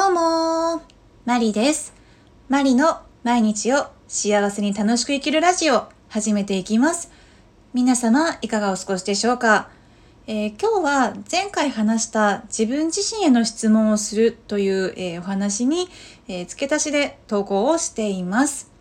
どうもマリです。マリの毎日を幸せに楽しく生きるラジオ始めていきます。皆様いかがお過ごしでしょうか、えー、今日は前回話した自分自身への質問をするという、えー、お話に、えー、付け足しで投稿をしています、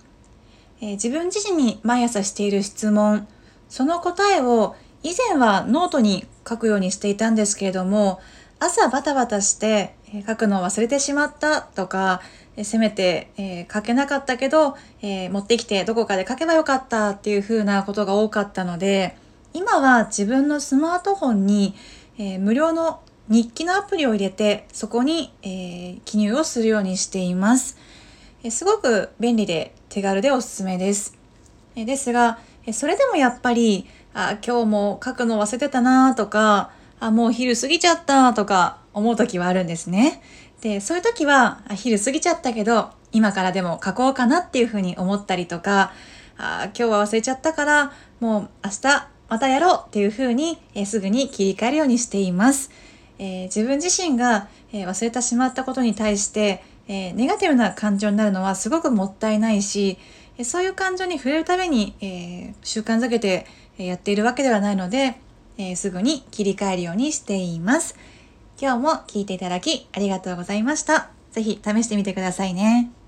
え自分自身に毎朝している質問、その答えを以前はノートに書くようにしていたんですけれども、朝バタバタして書くのを忘れてしまったとか、せめて、え、書けなかったけど、え、持ってきてどこかで書けばよかったっていう風なことが多かったので、今は自分のスマートフォンに、え、無料の日記のアプリを入れて、そこに、え記入をするようにしています。えすごく便利で手軽でおすすめです。えですが、それでもやっぱり、あ、今日も書くの忘れてたなとか、あ、もう昼過ぎちゃったとか思う時はあるんですね。で、そういう時は、昼過ぎちゃったけど、今からでも書こうかなっていうふうに思ったりとか、あ今日は忘れちゃったから、もう明日またやろうっていうふうに、えー、すぐに切り替えるようにしています。えー、自分自身が、えー、忘れてしまったことに対して、えネガティブな感情になるのはすごくもったいないし、えそういう感情に触れるために、え習慣づけてやっているわけではないので、えすぐに切り替えるようにしています。今日も聞いていただきありがとうございました。ぜひ試してみてくださいね。